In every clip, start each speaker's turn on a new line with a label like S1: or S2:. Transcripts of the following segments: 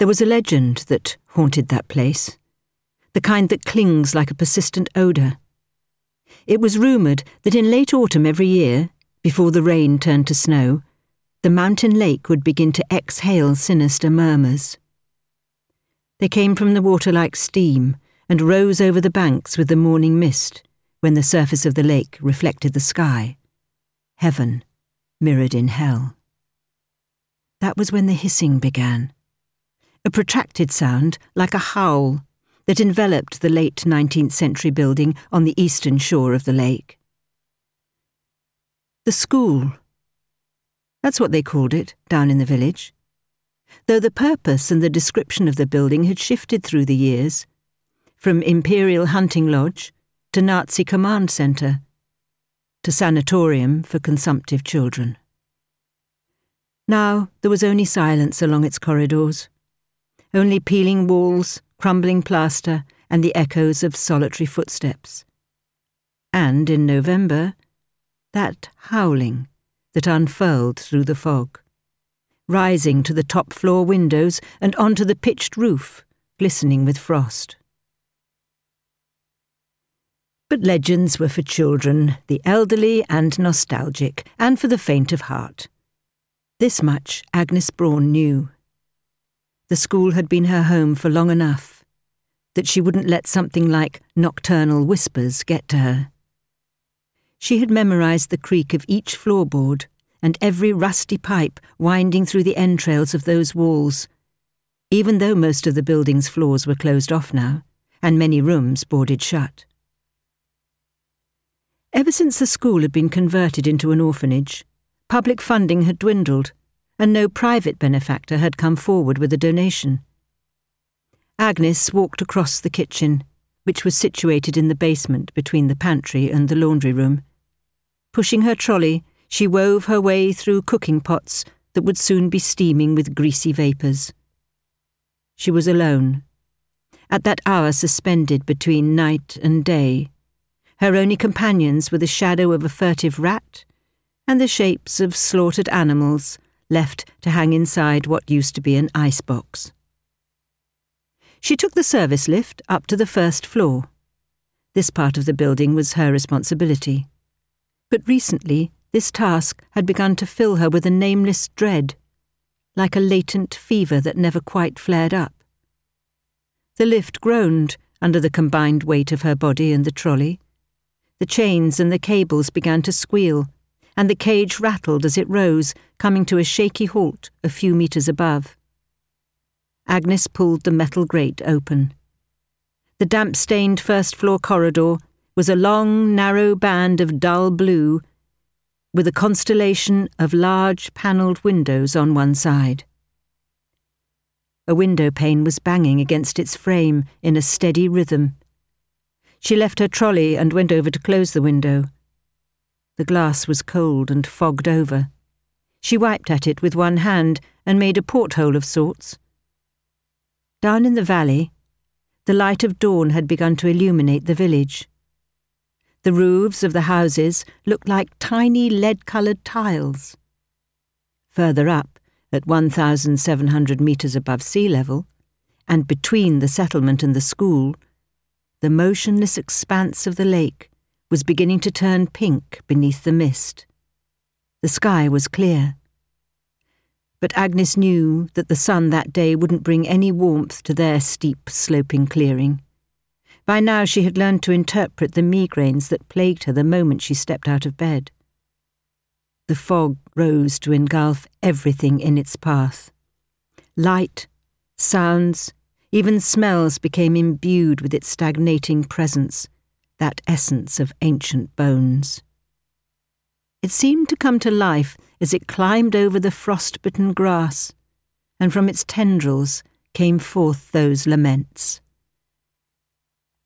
S1: There was a legend that haunted that place, the kind that clings like a persistent odour. It was rumoured that in late autumn every year, before the rain turned to snow, the mountain lake would begin to exhale sinister murmurs. They came from the water like steam and rose over the banks with the morning mist when the surface of the lake reflected the sky. Heaven mirrored in hell. That was when the hissing began. A protracted sound, like a howl, that enveloped the late 19th century building on the eastern shore of the lake. The school. That's what they called it down in the village. Though the purpose and the description of the building had shifted through the years, from Imperial Hunting Lodge to Nazi Command Centre to Sanatorium for Consumptive Children. Now there was only silence along its corridors, only peeling walls, crumbling plaster, and the echoes of solitary footsteps. And in November, that howling that unfurled through the fog, rising to the top floor windows and onto the pitched roof, glistening with frost. But legends were for children, the elderly and nostalgic, and for the faint of heart. This much Agnes Braun knew. The school had been her home for long enough that she wouldn't let something like nocturnal whispers get to her. She had memorized the creak of each floorboard and every rusty pipe winding through the entrails of those walls, even though most of the building's floors were closed off now, and many rooms boarded shut. Ever since the school had been converted into an orphanage, public funding had dwindled, and no private benefactor had come forward with a donation. Agnes walked across the kitchen, which was situated in the basement between the pantry and the laundry room. Pushing her trolley, she wove her way through cooking pots that would soon be steaming with greasy vapours. She was alone, at that hour suspended between night and day her only companions were the shadow of a furtive rat and the shapes of slaughtered animals left to hang inside what used to be an ice box. She took the service lift up to the first floor. This part of the building was her responsibility. But recently, this task had begun to fill her with a nameless dread, like a latent fever that never quite flared up. The lift groaned under the combined weight of her body and the trolley, the chains and the cables began to squeal, and the cage rattled as it rose, coming to a shaky halt a few metres above. Agnes pulled the metal grate open. The damp stained first floor corridor was a long, narrow band of dull blue with a constellation of large panelled windows on one side. A window pane was banging against its frame in a steady rhythm. She left her trolley and went over to close the window. The glass was cold and fogged over. She wiped at it with one hand and made a porthole of sorts. Down in the valley, the light of dawn had begun to illuminate the village. The roofs of the houses looked like tiny lead coloured tiles. Further up, at 1,700 metres above sea level, and between the settlement and the school, the motionless expanse of the lake was beginning to turn pink beneath the mist. The sky was clear. But Agnes knew that the sun that day wouldn't bring any warmth to their steep, sloping clearing. By now she had learned to interpret the migraines that plagued her the moment she stepped out of bed. The fog rose to engulf everything in its path. Light, sounds, even smells became imbued with its stagnating presence, that essence of ancient bones. It seemed to come to life as it climbed over the frost-bitten grass, and from its tendrils came forth those laments.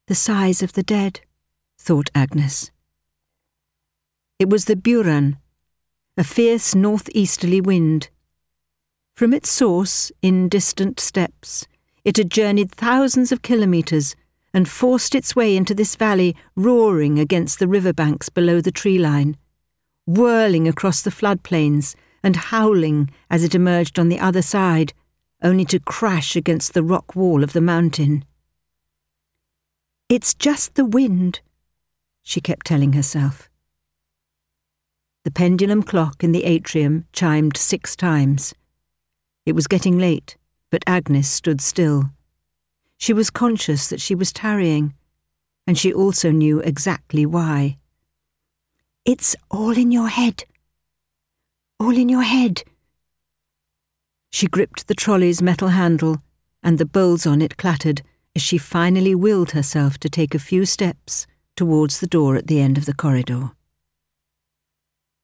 S1: The sighs of the dead, thought Agnes. It was the Buran, a fierce northeasterly wind. From its source, in distant steppes, it had journeyed thousands of kilometres and forced its way into this valley, roaring against the river banks below the tree line, whirling across the floodplains and howling as it emerged on the other side, only to crash against the rock wall of the mountain. It's just the wind, she kept telling herself. The pendulum clock in the atrium chimed six times. It was getting late, but Agnes stood still. She was conscious that she was tarrying, and she also knew exactly why. It's all in your head. All in your head. She gripped the trolley's metal handle, and the bowls on it clattered as she finally willed herself to take a few steps towards the door at the end of the corridor.